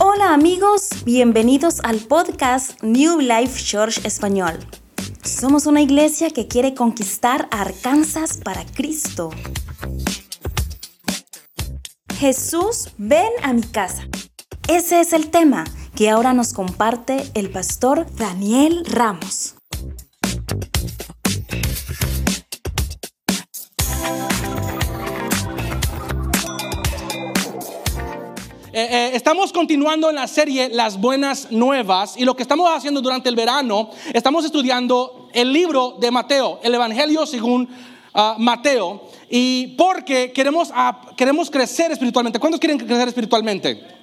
Hola amigos, bienvenidos al podcast New Life Church Español. Somos una iglesia que quiere conquistar Arkansas para Cristo. Jesús, ven a mi casa. Ese es el tema que ahora nos comparte el pastor Daniel Ramos. Eh, eh, estamos continuando en la serie Las Buenas Nuevas y lo que estamos haciendo durante el verano, estamos estudiando el libro de Mateo, el Evangelio según ah, Mateo, y porque queremos, queremos crecer espiritualmente. ¿Cuántos quieren crecer espiritualmente?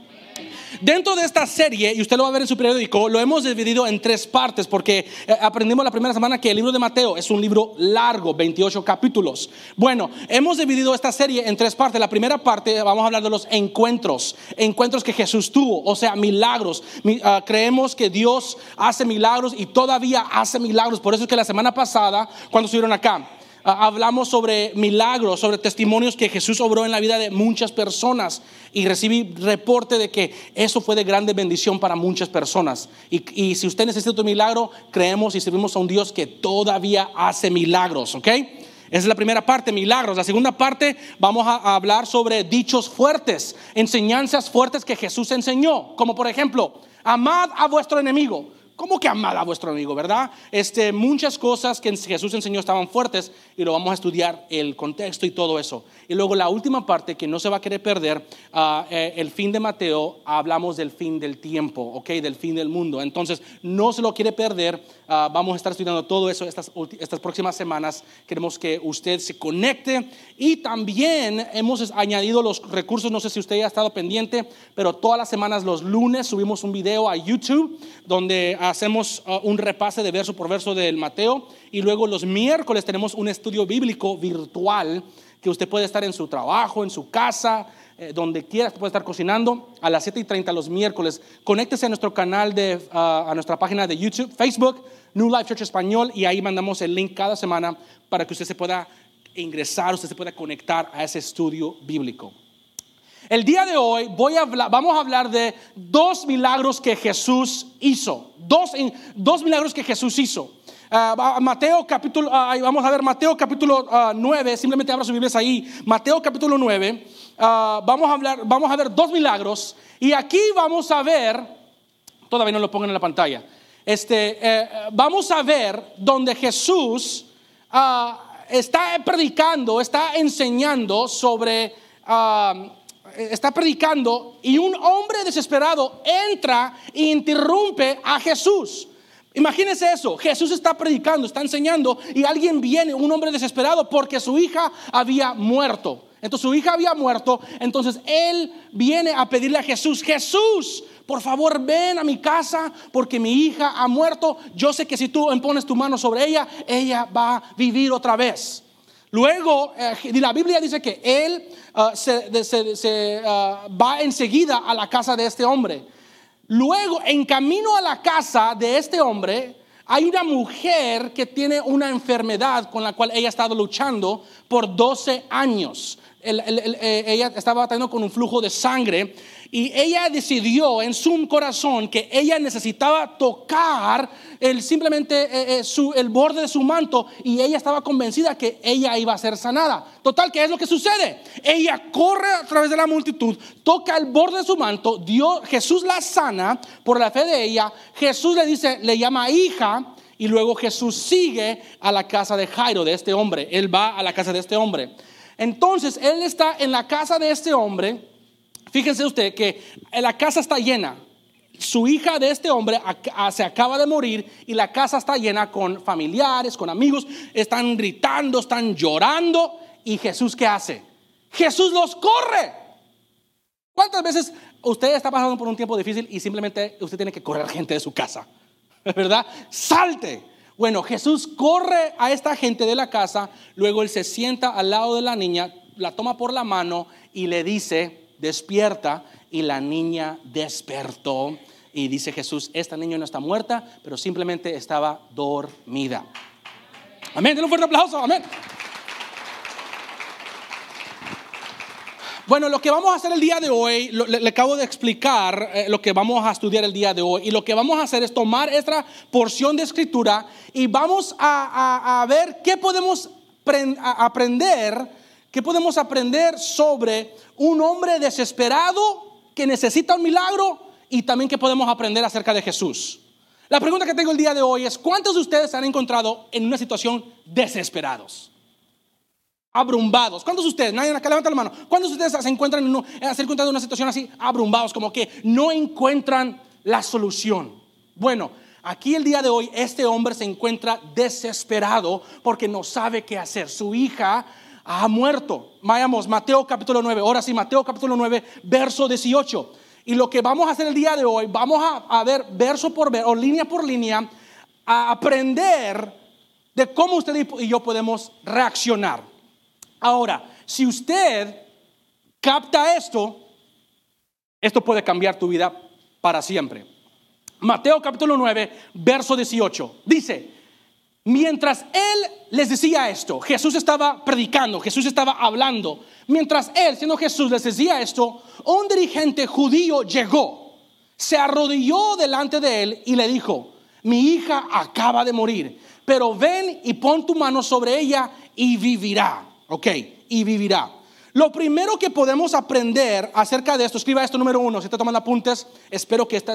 Dentro de esta serie, y usted lo va a ver en su periódico, lo hemos dividido en tres partes porque eh, aprendimos la primera semana que el libro de Mateo es un libro largo, 28 capítulos. Bueno, hemos dividido esta serie en tres partes. La primera parte vamos a hablar de los encuentros, encuentros que Jesús tuvo, o sea, milagros. Ah, creemos que Dios hace milagros y todavía hace milagros. Por eso es que la semana pasada, cuando estuvieron acá, Ah, hablamos sobre milagros, sobre testimonios que Jesús obró en la vida de muchas personas y recibí reporte de que eso fue de grande bendición para muchas personas. Y, si usted necesita un milagro, creemos y servimos a un Dios que todavía hace milagros, ¿ok? Esa es la primera parte, milagros. La segunda parte, vamos a hablar sobre dichos fuertes, enseñanzas fuertes que Jesús enseñó, como por ejemplo, amad a vuestro enemigo. ¿Cómo que amad a vuestro amigo, verdad? Este, muchas cosas que Jesús enseñó estaban fuertes y lo vamos a estudiar el contexto y todo eso. Y luego la última parte que no se va a querer perder, ah, eh, el fin de Mateo, hablamos del fin del tiempo, ¿ok? Del fin del mundo. Entonces, no se lo quiere perder. Ah, vamos a estar estudiando todo eso estas, estas próximas semanas. Queremos que usted se conecte y también hemos añadido los recursos. No sé si usted ya ha estado pendiente, pero todas las semanas, los lunes, subimos un video a YouTube donde hacemos uh, un repase de verso por verso del Mateo y luego los miércoles tenemos un estudio bíblico virtual que usted puede estar en su trabajo, en su casa, eh, donde quiera, puede estar cocinando a las 7 y 30 los miércoles. Conéctese a nuestro canal, de, uh, a nuestra página de YouTube, Facebook, New Life Church Español y ahí mandamos el link cada semana para que usted se pueda ingresar, usted se pueda conectar a ese estudio bíblico. El día de hoy voy a hablar, vamos a hablar de dos milagros que Jesús hizo. Dos, dos milagros que Jesús hizo. Uh, Mateo capítulo, uh, vamos a ver Mateo capítulo 9, ah, simplemente abra su Biblia ahí. Mateo capítulo 9, vamos, a hablar, vamos a ver dos milagros y aquí vamos a ver, todavía no lo pongan en la pantalla, este, eh, vamos a ver donde Jesús está predicando, está enseñando sobre está predicando y un hombre desesperado entra e interrumpe a Jesús. Imagínense eso, Jesús está predicando, está enseñando y alguien viene, un hombre desesperado, porque su hija había muerto. Entonces su hija había muerto, entonces él viene a pedirle a Jesús, Jesús, por favor ven a mi casa porque mi hija ha muerto. Yo sé que si tú pones tu mano sobre ella, ella va a vivir otra vez. Luego, eh, la Biblia dice que él ah, se, ah, va enseguida a la casa de este hombre. Luego, en camino a la casa de este hombre, hay una mujer que tiene una enfermedad con la cual ella ha estado luchando por 12 años. Eh, ella estaba batallando con un flujo de sangre y ella decidió en su corazón que ella necesitaba tocar el, simplemente eh, eh, el borde de su manto y ella estaba convencida que ella iba a ser sanada. Total, ¿qué es lo que sucede? Ella corre a través de la multitud, toca el borde de su manto, Dios, Jesús la sana por la fe de ella, Jesús le dice, le llama hija. Y luego Jesús sigue a la casa de Jairo, de este hombre. Él va a la casa de este hombre. Entonces, él está en la casa de este hombre. Fíjense usted que la casa está llena. Su hija de este hombre se acaba de morir y la casa está llena con familiares, con amigos. Están gritando, están llorando. ¿Y Jesús qué hace? Jesús los corre. ¿Cuántas veces usted está pasando por un tiempo difícil y simplemente usted tiene que correr gente de su casa? ¿Verdad? Salte bueno, Jesús corre a esta gente de la casa, luego él se sienta al lado de la niña, la toma por la mano y le dice, despierta, y la niña despertó. Y dice Jesús, esta niña no está muerta, pero simplemente estaba dormida. Amén. Denle un fuerte aplauso. Amén. Bueno, lo que vamos a hacer el día de hoy, le, acabo de explicar eh, lo que vamos a estudiar el día de hoy. Y lo que vamos a hacer es tomar esta porción de escritura y vamos a, ver qué podemos aprender, qué podemos aprender sobre un hombre desesperado que necesita un milagro y también qué podemos aprender acerca de Jesús. La pregunta que tengo el día de hoy es, ¿cuántos de ustedes se han encontrado en una situación desesperados? abrumbados. ¿Cuántos de ustedes? Nadie acá levanta la mano. ¿Cuántos de ustedes se encuentran en, en una situación así, abrumbados, como que no encuentran la solución? Bueno, aquí el día de hoy este hombre se encuentra desesperado porque no sabe qué hacer. Su hija ha muerto. Vayamos, Mateo capítulo 9. Ahora sí, Mateo capítulo 9, verso 18. Y lo que vamos a hacer el día de hoy, vamos a, ver verso por verso, o línea por línea, a aprender de cómo usted y yo podemos reaccionar. Ahora, si usted capta esto, esto puede cambiar tu vida para siempre. Mateo capítulo 9, verso 18. Dice, mientras él les decía esto, Jesús estaba predicando, Jesús estaba hablando. Mientras él, siendo Jesús, les decía esto, un dirigente judío llegó, se arrodilló delante de él y le dijo, mi hija acaba de morir, pero ven y pon tu mano sobre ella y vivirá. Ok, y vivirá. Lo primero que podemos aprender acerca de esto, escriba esto número uno, si está tomando apuntes, espero que, esté,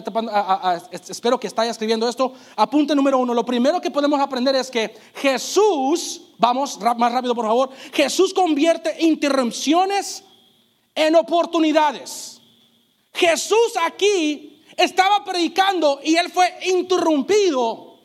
espero que esté escribiendo esto, apunte número uno, lo primero que podemos aprender es que Jesús, vamos más rápido por favor, Jesús convierte interrupciones en oportunidades. Jesús aquí estaba predicando y él fue interrumpido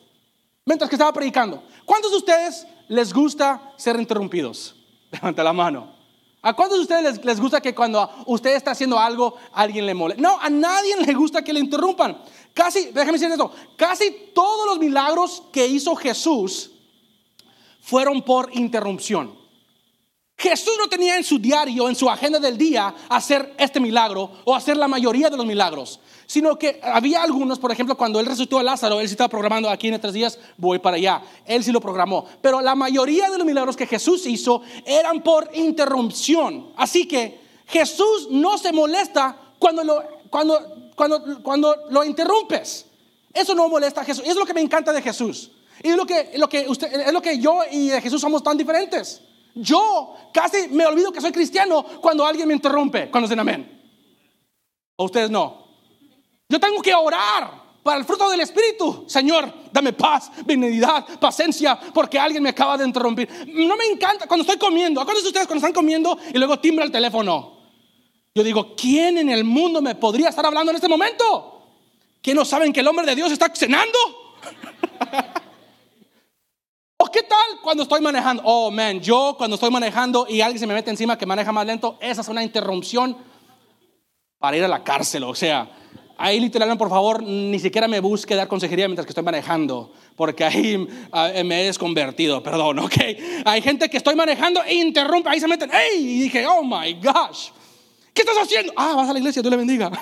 mientras que estaba predicando. ¿Cuántos de ustedes les gusta ser interrumpidos? Levanta la mano. ¿A cuántos de ustedes les, gusta que cuando usted está haciendo algo, alguien le mole? No, a nadie le gusta que le interrumpan. Casi, déjame decir esto, casi todos los milagros que hizo Jesús fueron por interrupción. Jesús no tenía en su diario, en su agenda del día, hacer este milagro o hacer la mayoría de los milagros, sino que había algunos, por ejemplo, cuando él resucitó a Lázaro, él se estaba programando aquí en tres días, voy para allá, él sí lo programó, pero la mayoría de los milagros que Jesús hizo eran por interrupción. Así que Jesús no se molesta cuando lo, cuando, cuando, cuando lo interrumpes. Eso no molesta a Jesús. Y es lo que me encanta de Jesús. Y es lo que, lo que usted, es lo que yo y Jesús somos tan diferentes. Yo casi me olvido que soy cristiano cuando alguien me interrumpe, cuando dicen amén. ¿O ustedes no? Yo tengo que orar para el fruto del Espíritu. Señor, dame paz, benignidad, paciencia, porque alguien me acaba de interrumpir. No me encanta cuando estoy comiendo. ¿A de ustedes cuando están comiendo y luego timbra el teléfono? Yo digo, ¿quién en el mundo me podría estar hablando en este momento? ¿Quién no saben que el hombre de Dios está cenando? ¿qué tal cuando estoy manejando? Oh, man, yo cuando estoy manejando y alguien se me mete encima que maneja más lento, esa es una interrupción para ir a la cárcel. O sea, ahí literalmente, por favor, ni siquiera me busque dar consejería mientras que estoy manejando, porque ahí ah, me he desconvertido, perdón, ok. Hay gente que estoy manejando e interrumpe, ahí se meten, ¡hey! Y dije, oh my gosh. ¿Qué estás haciendo? Ah, vas a la iglesia, Dios le bendiga.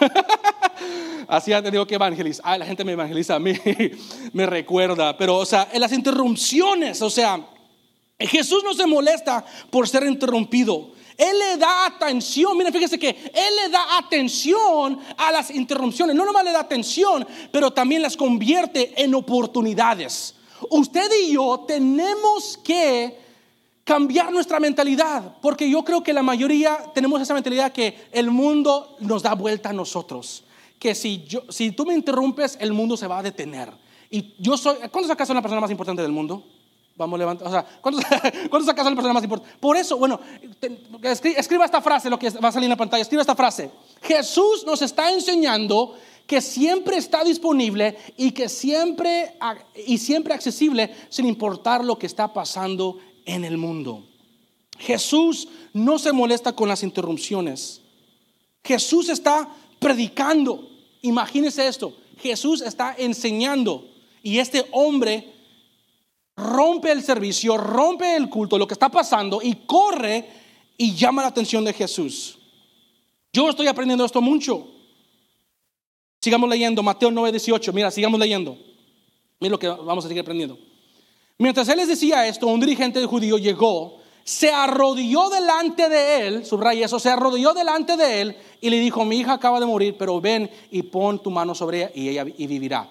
Así te digo que evangeliza. Ah, la gente me evangeliza a mí, me recuerda. Pero, o sea, en las interrupciones, o sea, Jesús no se molesta por ser interrumpido. Él le da atención, miren, fíjese que Él le da atención a las interrupciones. No nomás le da atención, pero también las convierte en oportunidades. Usted y yo tenemos que cambiar nuestra mentalidad, porque yo creo que la mayoría tenemos esa mentalidad que el mundo nos da vuelta a nosotros, que si, tú me interrumpes, el mundo se va a detener. Y yo soy, ¿cuántos acaso son la persona más importante del mundo? Vamos a levantar, o sea, ¿cuántos, ¿cuántos acaso son la persona más importante? Por eso, bueno, escriba esta frase, lo que va a salir en la pantalla, escriba esta frase. Jesús nos está enseñando que siempre está disponible y que siempre y siempre accesible sin importar lo que está pasando en el mundo. Jesús no se molesta con las interrupciones. Jesús está predicando. Imagínese esto. Jesús está enseñando y este hombre rompe el servicio, rompe el culto, lo que está pasando y corre y llama la atención de Jesús. Yo estoy aprendiendo esto mucho. Sigamos leyendo Mateo 9:18. Mira, sigamos leyendo. Mira lo que vamos a seguir aprendiendo. Mientras él les decía esto, un dirigente judío llegó, se arrodilló delante de él, subraya eso, se arrodilló delante de él y le dijo, mi hija acaba de morir, pero ven y pon tu mano sobre ella y ella y vivirá.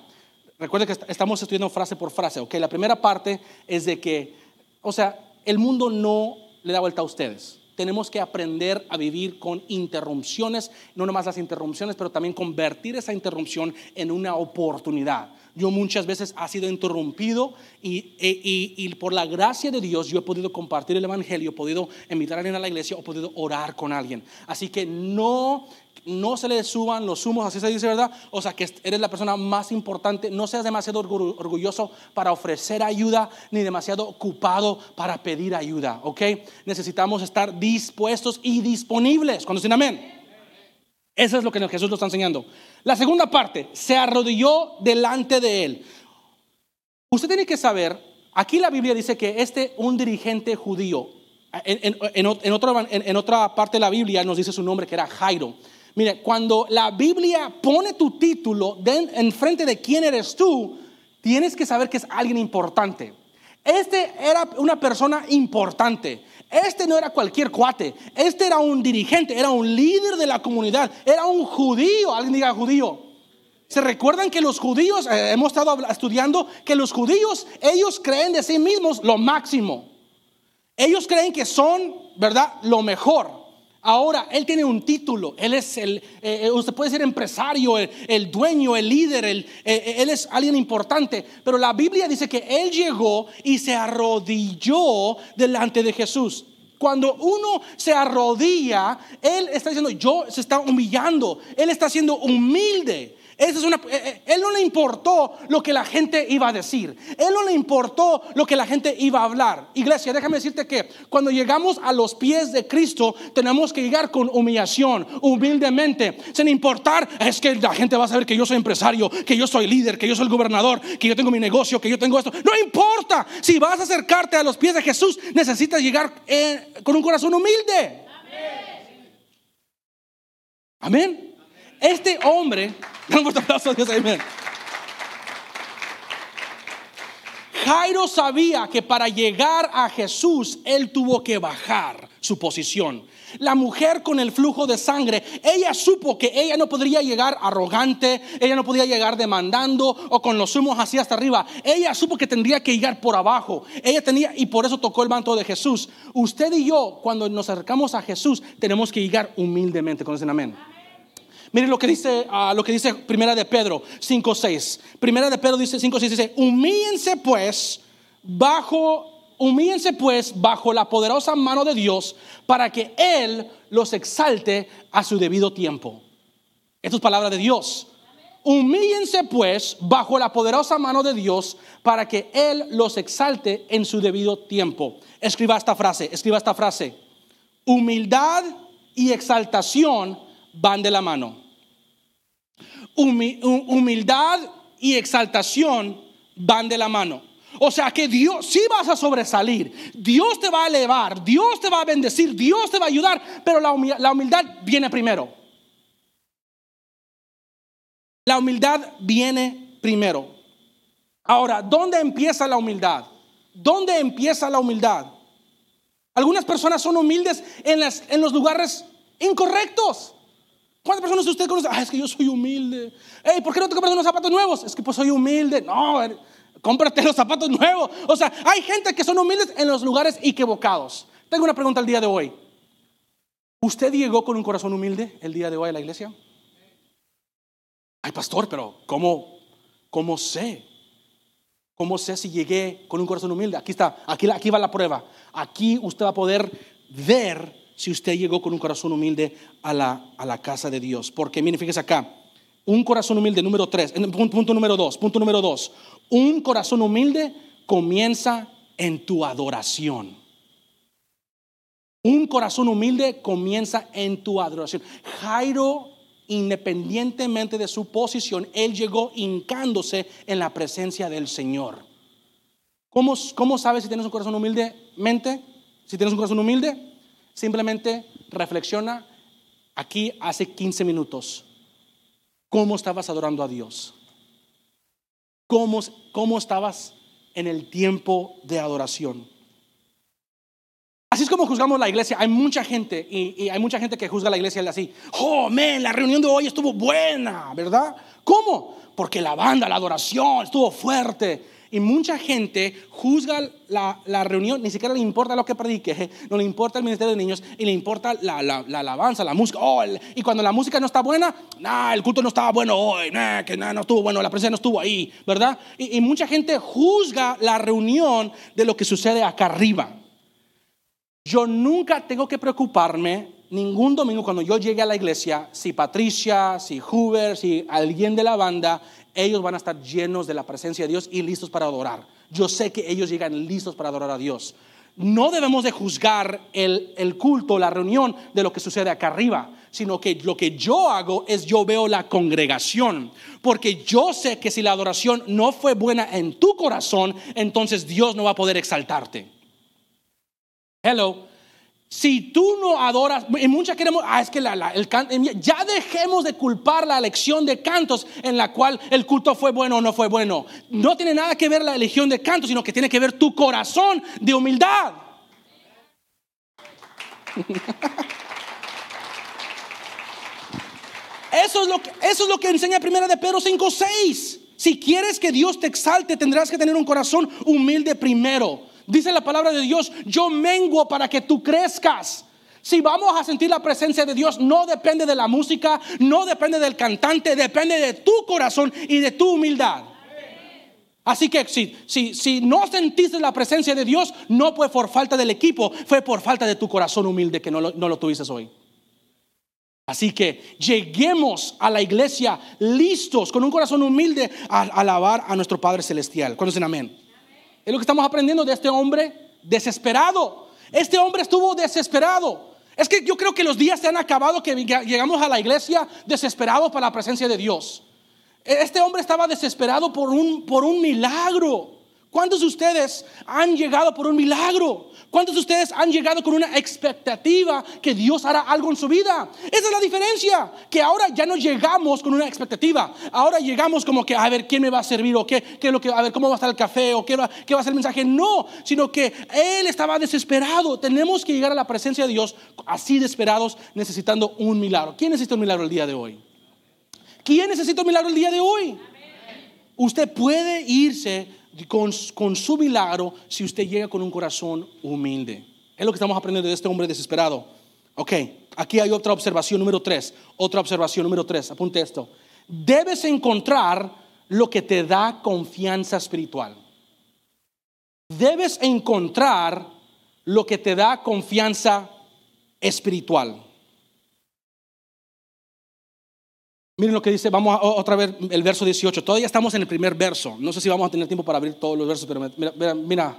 Recuerden que estamos estudiando frase por frase, ¿ok? La primera parte es de que, o sea, el mundo no le da vuelta a ustedes. Tenemos que aprender a vivir con interrupciones, no nomás las interrupciones, pero también convertir esa interrupción en una oportunidad. Yo muchas veces ha sido interrumpido y, y, y, por la gracia de Dios yo he podido compartir el Evangelio, he podido invitar a alguien a la iglesia he podido orar con alguien. Así que no no se le suban los humos, así se dice, ¿verdad? O sea, que eres la persona más importante, no seas demasiado orgulloso para ofrecer ayuda, ni demasiado ocupado para pedir ayuda, ¿ok? Necesitamos estar dispuestos y disponibles. Cuando dicen amén. Eso es lo que Jesús nos está enseñando. La segunda parte, se arrodilló delante de él. Usted tiene que saber, aquí la Biblia dice que este, un dirigente judío, en, en, otra parte de la Biblia nos dice su nombre que era Jairo. Mire, cuando la Biblia pone tu título en frente de quién eres tú, tienes que saber que es alguien importante. Este era una persona importante. Este no era cualquier cuate. Este era un dirigente, era un líder de la comunidad, era un judío. Alguien diga judío. ¿Se recuerdan que los judíos, eh, hemos estado estudiando, que los judíos, ellos creen de sí mismos lo máximo. Ellos creen que son, ¿verdad?, lo mejor. Ahora, él tiene un título, él es el, eh, eh, usted puede ser empresario, el, dueño, el líder, eh, él es alguien importante, pero la Biblia dice que él llegó y se arrodilló delante de Jesús. Cuando uno se arrodilla, él está diciendo, yo se está humillando, él está siendo humilde. Es una, eh, eh, él no le importó lo que la gente iba a decir. Él no le importó lo que la gente iba a hablar. Iglesia, déjame decirte que cuando llegamos a los pies de Cristo, tenemos que llegar con humillación, humildemente, sin importar, es que la gente va a saber que yo soy empresario, que yo soy líder, que yo soy el gobernador, que yo tengo mi negocio, que yo tengo esto. No importa. Si vas a acercarte a los pies de Jesús, necesitas llegar eh, con un corazón humilde. Amén. Este hombre, Jairo sabía que para llegar a Jesús él tuvo que bajar su posición. La mujer con el flujo de sangre, ella supo que ella no podría llegar arrogante, ella no podía llegar demandando o con los humos así hasta arriba. Ella supo que tendría que llegar por abajo. Ella tenía y por eso tocó el manto de Jesús. Usted y yo, cuando nos acercamos a Jesús, tenemos que llegar humildemente. Con ese amén. Miren lo que dice, uh, lo que dice Primera de Pedro 5.6. Primera de Pedro dice 5.6, dice, humíllense pues bajo, humíllense pues bajo la poderosa mano de Dios para que Él los exalte a su debido tiempo. Esto es palabra de Dios. Humíllense pues bajo la poderosa mano de Dios para que Él los exalte en su debido tiempo. Escriba esta frase, escriba esta frase. Humildad y exaltación van de la mano humildad y exaltación van de la mano. O sea que Dios, sí vas a sobresalir, Dios te va a elevar, Dios te va a bendecir, Dios te va a ayudar, pero la humildad viene primero. La humildad viene primero. Ahora, ¿dónde empieza la humildad? ¿Dónde empieza la humildad? Algunas personas son humildes en, en los lugares incorrectos. ¿Cuántas personas usted conoce? Ah, es que yo soy humilde. Hey, ¿por qué no te compras unos zapatos nuevos? Es que pues soy humilde. No, cómprate los zapatos nuevos. O sea, hay gente que son humildes en los lugares equivocados. Tengo una pregunta el día de hoy. ¿Usted llegó con un corazón humilde el día de hoy a la iglesia? Ay, pastor, pero ¿cómo, cómo sé? ¿Cómo sé si llegué con un corazón humilde? Aquí está, aquí, aquí va la prueba. Aquí usted va a poder ver si usted llegó con un corazón humilde a la, a la casa de Dios. Porque miren, fíjese acá, un corazón humilde, número tres, punto, punto número dos, punto número dos, un corazón humilde comienza en tu adoración. Un corazón humilde comienza en tu adoración. Jairo, independientemente de su posición, él llegó hincándose en la presencia del Señor. ¿Cómo, cómo sabes si tienes un corazón humilde? Mente, si tienes un corazón humilde, Simplemente reflexiona aquí hace 15 minutos. ¿Cómo estabas adorando a Dios? ¿Cómo, cómo estabas en el tiempo de adoración. Así es como juzgamos la iglesia. Hay mucha gente y, hay mucha gente que juzga la iglesia así. Oh, men, la reunión de hoy estuvo buena, ¿verdad? ¿Cómo? Porque la banda, la adoración estuvo fuerte. Y mucha gente juzga la, reunión, ni siquiera le importa lo que predique, no le importa el ministerio de niños y le importa la, alabanza, la música. Oh, y cuando la música no está buena, nah, el culto no estaba bueno hoy, nah, que nah, no estuvo bueno, la presencia no estuvo ahí, ¿verdad? Y, y mucha gente juzga la reunión de lo que sucede acá arriba. Yo nunca tengo que preocuparme ningún domingo cuando yo llegue a la iglesia si Patricia, si Hoover, si alguien de la banda ellos van a estar llenos de la presencia de Dios y listos para adorar. Yo sé que ellos llegan listos para adorar a Dios. No debemos de juzgar el, el culto, la reunión de lo que sucede acá arriba, sino que lo que yo hago es yo veo la congregación, porque yo sé que si la adoración no fue buena en tu corazón, entonces Dios no va a poder exaltarte. Hello. Si tú no adoras, y muchas queremos, ah, es que la, el ya dejemos de culpar la elección de cantos en la cual el culto fue bueno o no fue bueno. No tiene nada que ver la elección de cantos, sino que tiene que ver tu corazón de humildad. Eso es lo que, eso es lo que enseña primera de Pedro 5:6. Si quieres que Dios te exalte, tendrás que tener un corazón humilde primero. Dice la palabra de Dios, yo menguo para que tú crezcas. Si vamos a sentir la presencia de Dios, no depende de la música, no depende del cantante, depende de tu corazón y de tu humildad. Así que si, si, si no sentiste la presencia de Dios, no fue por falta del equipo, fue por falta de tu corazón humilde que no lo, no lo tuviste hoy. Así que lleguemos a la iglesia listos, con un corazón humilde, a alabar a nuestro Padre Celestial. ¿Cuándo dicen amén? Es lo que estamos aprendiendo de este hombre desesperado. Este hombre estuvo desesperado. Es que yo creo que los días se han acabado que llegamos a la iglesia desesperados para la presencia de Dios. Este hombre estaba desesperado por un, por un milagro. ¿Cuántos de ustedes han llegado por un milagro? ¿Cuántos de ustedes han llegado con una expectativa que Dios hará algo en su vida? Esa es la diferencia, que ahora ya no llegamos con una expectativa. Ahora llegamos como que a ver quién me va a servir o qué, qué lo que a ver cómo va a estar el café o qué va, qué va a ser el mensaje. No, sino que él estaba desesperado. Tenemos que llegar a la presencia de Dios así desesperados, necesitando un milagro. ¿Quién necesita un milagro el día de hoy? ¿Quién necesita un milagro el día de hoy? Usted puede irse con, su milagro si usted llega con un corazón humilde. Es lo que estamos aprendiendo de este hombre desesperado. Ok, aquí hay otra observación número tres. Otra observación número tres. Apunte esto. Debes encontrar lo que te da confianza espiritual. Debes encontrar lo que te da confianza espiritual. Miren lo que dice, vamos a, otra vez el verso 18. Todavía estamos en el primer verso. No sé si vamos a tener tiempo para abrir todos los versos, pero mira,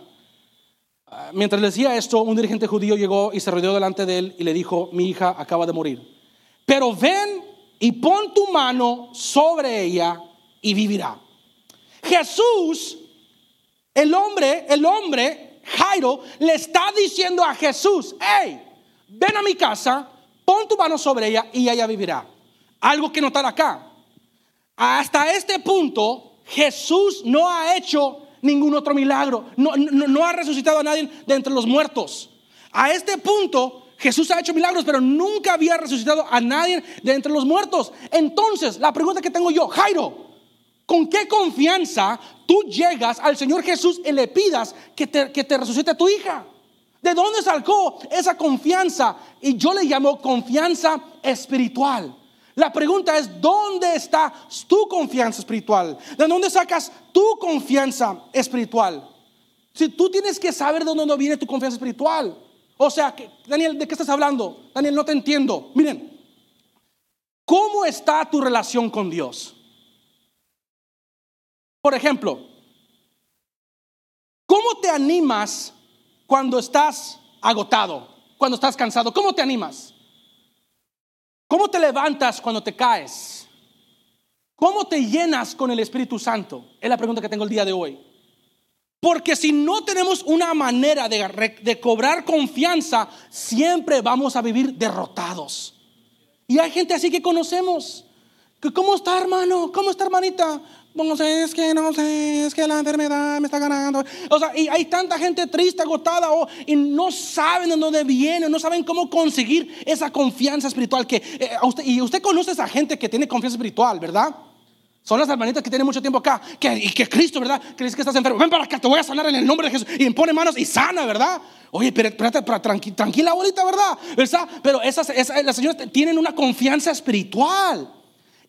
ah, Mientras le decía esto, un dirigente judío llegó y se rodeó delante de él y le dijo, mi hija acaba de morir. Pero ven y pon tu mano sobre ella y vivirá. Jesús, el hombre, el hombre, Jairo, le está diciendo a Jesús, hey, ven a mi casa, pon tu mano sobre ella y ella vivirá algo que notar acá. Hasta este punto, Jesús no ha hecho ningún otro milagro. No, ha resucitado a nadie de entre los muertos. A este punto, Jesús ha hecho milagros, pero nunca había resucitado a nadie de entre los muertos. Entonces, la pregunta que tengo yo, Jairo, ¿con qué confianza tú llegas al Señor Jesús y le pidas que te, resucite a tu hija? ¿De dónde sacó esa confianza? Y yo le llamo confianza espiritual. La pregunta es, ¿dónde está tu confianza espiritual? ¿De dónde sacas tu confianza espiritual? Si tú tienes que saber de dónde viene tu confianza espiritual. O sea, Daniel, ¿de qué estás hablando? Daniel, no te entiendo. Miren, ¿cómo está tu relación con Dios? Por ejemplo, ¿cómo te animas cuando estás agotado? Cuando estás cansado, ¿cómo te animas? ¿Cómo te levantas cuando te caes? ¿Cómo te llenas con el Espíritu Santo? Es la pregunta que tengo el día de hoy. Porque si no tenemos una manera de, cobrar confianza, siempre vamos a vivir derrotados. Y hay gente así que conocemos. ¿Cómo está hermano? ¿Cómo está hermanita? No sé, es que no sé, es que la enfermedad me está ganando. O sea, y hay tanta gente triste, agotada, oh, y no saben de dónde viene, no saben cómo conseguir esa confianza espiritual. Que, eh, usted, y usted conoce a esa gente que tiene confianza espiritual, ¿verdad? Son las hermanitas que tienen mucho tiempo acá, que, y que Cristo, ¿verdad? Dice que estás enfermo. Ven para acá, te voy a sanar en el nombre de Jesús. Y pone manos y sana, ¿verdad? Oye, pero espérate, tranquila, abuelita, ¿verdad? ¿verdad? Pero esas, las señoras tienen una confianza espiritual.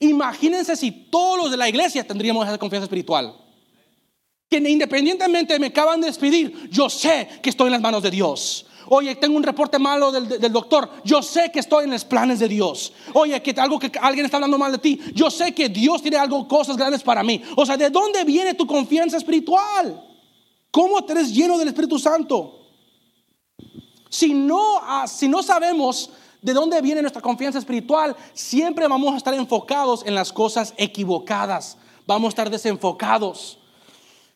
Imagínense si todos los de la iglesia tendríamos esa confianza espiritual. Que independientemente me acaban de despedir, yo sé que estoy en las manos de Dios. Oye, tengo un reporte malo del, doctor. Yo sé que estoy en los planes de Dios. Oye, que algo que alguien está hablando mal de ti. Yo sé que Dios tiene algo, cosas grandes para mí. O sea, ¿de dónde viene tu confianza espiritual? ¿Cómo te eres lleno del Espíritu Santo? Si no, ah, si no sabemos de dónde viene nuestra confianza espiritual, siempre vamos a estar enfocados en las cosas equivocadas. Vamos a estar desenfocados.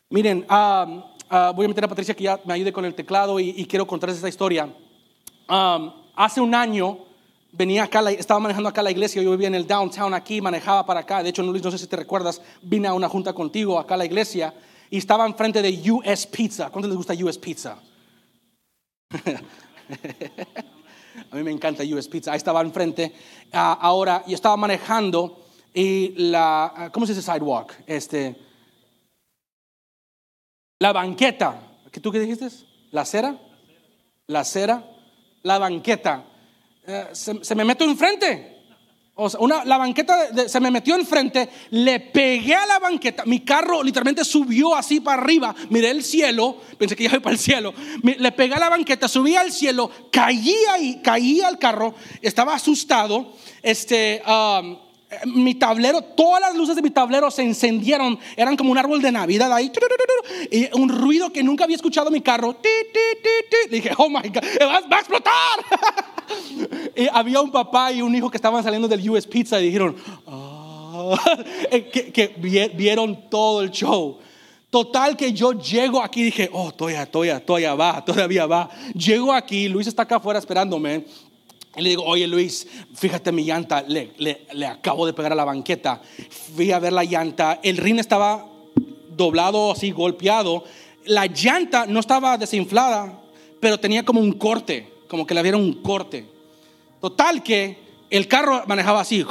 Miren, ah, Ah, voy a meter a Patricia que ya me ayude con el teclado y, quiero contarles esta historia. hace un año venía acá, estaba manejando acá la iglesia, yo vivía en el downtown aquí, manejaba para acá, de hecho Luis, no sé si te recuerdas, vine a una junta contigo acá a la iglesia y estaba enfrente de US Pizza. ¿Cuánto les gusta US Pizza? a mí me encanta US Pizza. Ahí estaba enfrente. Ah, ahora, yo estaba manejando y la, ¿cómo se dice sidewalk? Este, la banqueta, ¿qué tú qué dijiste? ¿La acera? La acera, la banqueta. Eh, se, me metió enfrente. Una, la banqueta se me metió enfrente, le pegué a la banqueta, mi carro literalmente subió así para arriba, miré el cielo, pensé que iba para el cielo, le pegué a la banqueta, subí al cielo, caí ahí, caí al carro, estaba asustado, este, um, mi tablero, todas las luces de mi tablero se encendieron, eran como un árbol de Navidad ahí, y un ruido que nunca había escuchado en mi carro. Dije, oh my God, va, a explotar. y había un papá y un hijo que estaban saliendo del US Pizza y dijeron, ah", que, vieron todo el show. Total que yo llego aquí y dije, oh, todavía, todavía, todavía va, todavía va. Llego aquí, Luis está acá afuera esperándome. Y le digo, oye Luis, fíjate mi llanta, le, le, acabo de pegar a la banqueta. Fui a ver la llanta, el rin estaba doblado así, golpeado. La llanta no estaba desinflada, pero tenía como un corte, como que le vieron un corte. Total que el carro manejaba así,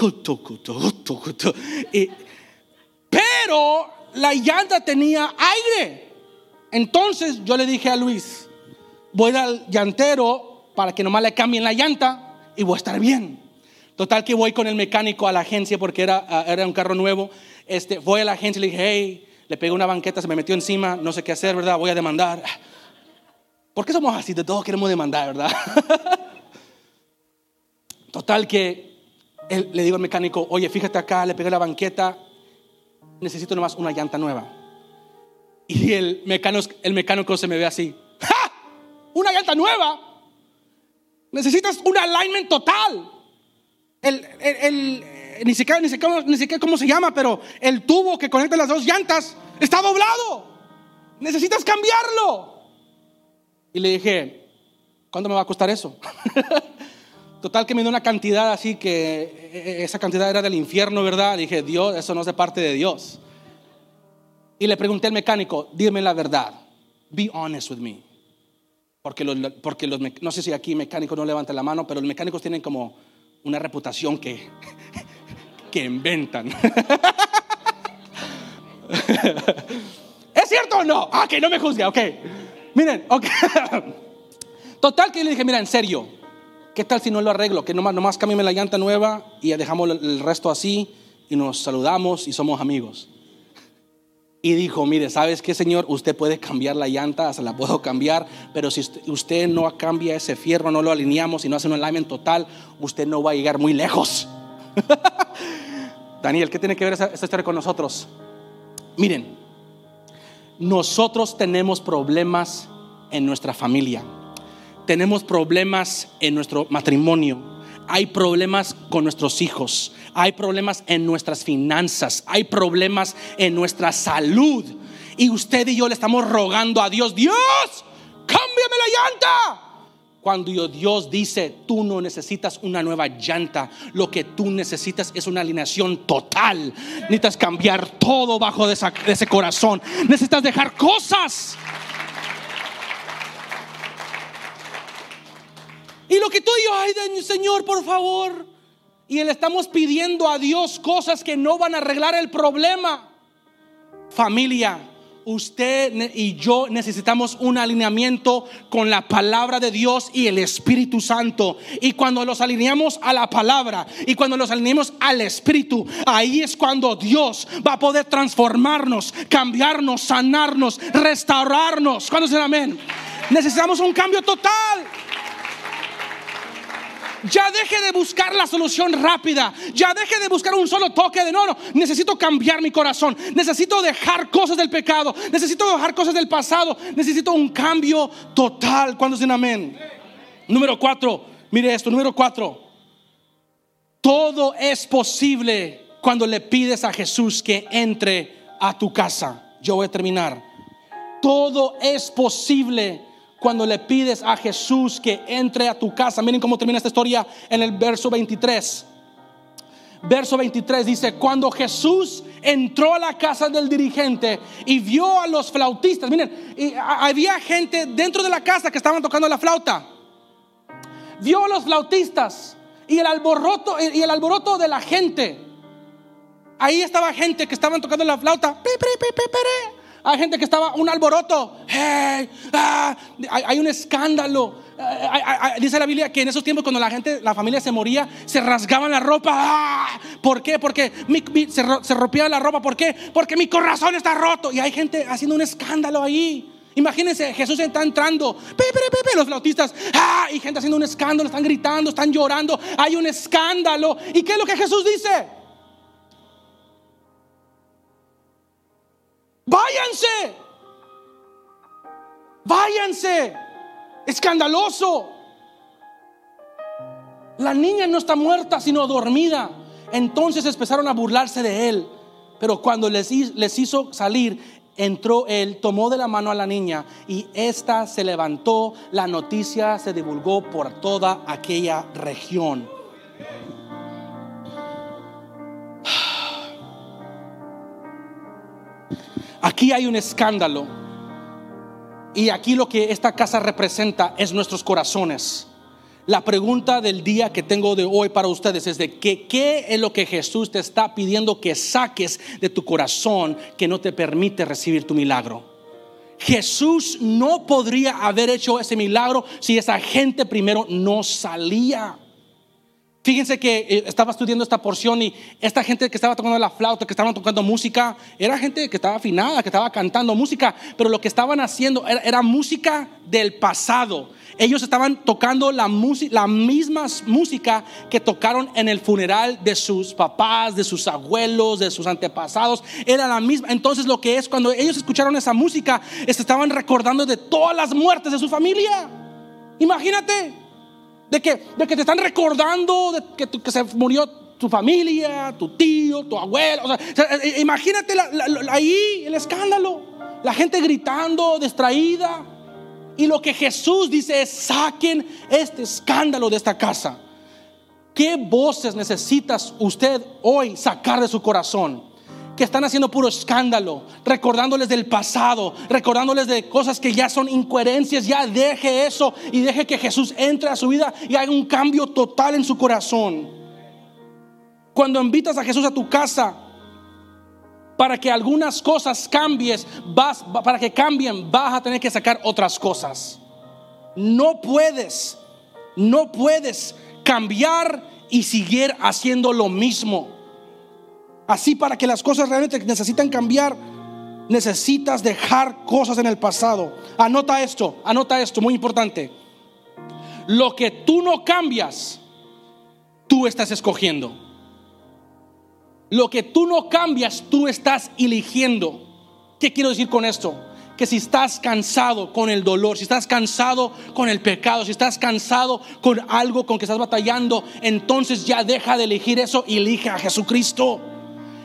pero la llanta tenía aire. Entonces yo le dije a Luis, voy al llantero para que nomás le cambien la llanta y voy a estar bien. Total que voy con el mecánico a la agencia porque era, ah, era un carro nuevo. Este, voy a la agencia y le dije, hey, le pegué una banqueta, se me metió encima, no sé qué hacer, ¿verdad? Voy a demandar. ¿Por qué somos así? Todos queremos demandar, ¿verdad? Total que le digo al mecánico, oye, fíjate acá, le pegué la banqueta, necesito nomás una llanta nueva. Y el mecánico, el mecánico se me ve así, ¡ja! ¿Una llanta nueva? Necesitas un alignment total. El, el, ni, siquiera, ni, siquiera, ni siquiera cómo se llama, pero el tubo que conecta las dos llantas está doblado. Necesitas cambiarlo. Y le dije, ¿cuánto me va a costar eso? Total que me dio una cantidad así que e, e, esa cantidad era del infierno, ¿verdad? dije, Dios, eso no es de parte de Dios. Y le pregunté al mecánico, dime la verdad. Be honest with me. Porque los, porque los, no sé si aquí mecánicos no levantan la mano, pero los mecánicos tienen como una reputación que, que inventan. ¿Es cierto o no? Ah, que no me juzgue, ok. Miren, ok. Total que le dije, mira, en serio, ¿qué tal si no lo arreglo? Que nomás, nomás cámbiame la llanta nueva y dejamos el resto así y nos saludamos y somos amigos. Y dijo, mire, ¿sabes qué, Señor? Usted puede cambiar la llanta, se la puedo cambiar, pero si usted no cambia ese fierro, no lo alineamos y no hace un alignment total, usted no va a llegar muy lejos. Daniel, ¿qué tiene que ver esta historia con nosotros? Miren, nosotros tenemos problemas en nuestra familia, tenemos problemas en nuestro matrimonio, hay problemas con nuestros hijos, hay problemas en nuestras finanzas, hay problemas en nuestra salud. Y usted y yo le estamos rogando a Dios, Dios, cámbiame la llanta. Cuando Dios dice, tú no necesitas una nueva llanta, lo que tú necesitas es una alineación total. Necesitas cambiar todo bajo de, ese corazón. Necesitas dejar cosas. Y lo que tú y yo, ay, Señor, por favor. Y le estamos pidiendo a Dios cosas que no van a arreglar el problema. Familia, usted y yo necesitamos un alineamiento con la palabra de Dios y el Espíritu Santo. Y cuando los alineamos a la palabra y cuando los alineamos al Espíritu, ahí es cuando Dios va a poder transformarnos, cambiarnos, sanarnos, restaurarnos. ¿Cuándo dicen amén? Necesitamos un cambio total. Ya deje de buscar la solución rápida. Ya deje de buscar un solo toque de no, no. Necesito cambiar mi corazón. Necesito dejar cosas del pecado. Necesito dejar cosas del pasado. Necesito un cambio total. ¿Cuándo dicen amén? Número cuatro. Mire esto. Número cuatro. Todo es posible cuando le pides a Jesús que entre a tu casa. Yo voy a terminar. Todo es posible cuando le pides a Jesús que entre a tu casa. Miren cómo termina esta historia en el verso 23. Verso 23 dice, cuando Jesús entró a la casa del dirigente y vio a los flautistas, miren, había gente dentro de la casa que estaban tocando la flauta. Vio a los flautistas y el alboroto y el alboroto de la gente. Ahí estaba gente que estaban tocando la flauta. Hay gente que estaba un alboroto. Ah, hay, un escándalo. dice la Biblia que en esos tiempos cuando la gente, la familia se moría, se rasgaban la ropa. Ah, ¿Por qué? Porque se, rompía la ropa. ¿Por qué? Porque mi corazón está roto. Y hay gente haciendo un escándalo ahí. Imagínense, Jesús está entrando, los flautistas, ¡ah! y gente haciendo un escándalo, están gritando, están llorando, hay un escándalo. ¿Y qué es lo que Jesús dice? Váyanse. Váyanse. Escandaloso. La niña no está muerta, sino dormida. Entonces empezaron a burlarse de él. Pero cuando les, les hizo salir, entró él, tomó de la mano a la niña y ésta se levantó. La noticia se divulgó por toda aquella región. Aquí hay un escándalo. Y aquí lo que esta casa representa es nuestros corazones. La pregunta del día que tengo de hoy para ustedes es de qué es lo que Jesús te está pidiendo que saques de tu corazón que no te permite recibir tu milagro. Jesús no podría haber hecho ese milagro si esa gente primero no salía. Fíjense que eh, estaba estudiando esta porción y esta gente que estaba tocando la flauta, que estaban tocando música, era gente que estaba afinada, que estaba cantando música, pero lo que estaban haciendo era, música del pasado. Ellos estaban tocando la, la misma música que tocaron en el funeral de sus papás, de sus abuelos, de sus antepasados. Era la misma. Entonces lo que es cuando ellos escucharon esa música, se estaban recordando de todas las muertes de su familia. Imagínate de que, de que te están recordando de que, que se murió tu familia, tu tío, tu abuelo. Eh, eh, imagínate ahí el escándalo, la gente gritando, distraída. Y lo que Jesús dice es, saquen este escándalo de esta casa. ¿Qué voces necesitas usted hoy sacar de su corazón? Que están haciendo puro escándalo, recordándoles del pasado, recordándoles de cosas que ya son incoherencias, ya deje eso y deje que Jesús entre a su vida y haga un cambio total en su corazón. Cuando invitas a Jesús a tu casa, para que algunas cosas cambies, vas, para que cambien, vas a tener que sacar otras cosas. No puedes, no puedes cambiar y seguir haciendo lo mismo. Así para que las cosas realmente necesitan cambiar, necesitas dejar cosas en el pasado. Anota esto, anota esto, muy importante. Lo que tú no cambias, tú estás escogiendo. Lo que tú no cambias, tú estás eligiendo. ¿Qué quiero decir con esto? Que si estás cansado con el dolor, si estás cansado con el pecado, si estás cansado con algo con que estás batallando, entonces ya deja de elegir eso y elige a Jesucristo.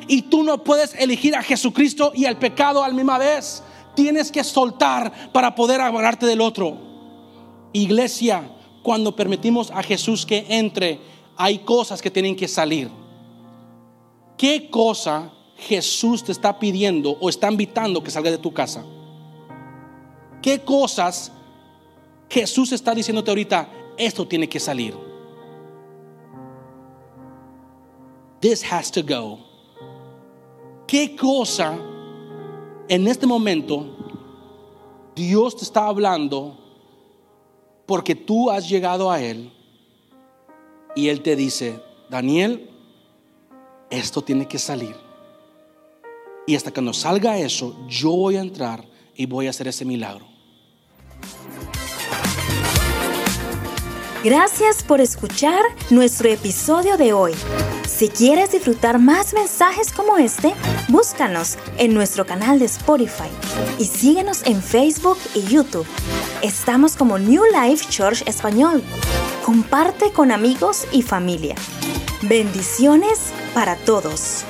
Y tú no puedes elegir a Jesucristo y al pecado a misma vez. Tienes que soltar para poder agarrarte del otro. Iglesia, cuando permitimos a Jesús que entre, hay cosas que tienen que salir. ¿Qué cosa Jesús te está pidiendo o está invitando que salga de tu casa? ¿Qué cosas Jesús está diciéndote ahorita, esto tiene que salir? This has to go. ¿Qué cosa en este momento Dios te está hablando porque tú has llegado a Él y Él te dice, Daniel, esto tiene que salir. Y hasta cuando salga eso, yo voy a entrar y voy a hacer ese milagro. Gracias por escuchar nuestro episodio de hoy. Si quieres disfrutar más mensajes como este, búscanos en nuestro canal de Spotify y síguenos en Facebook y YouTube. Estamos como New Life Church Español. Comparte con amigos y familia. Bendiciones para todos.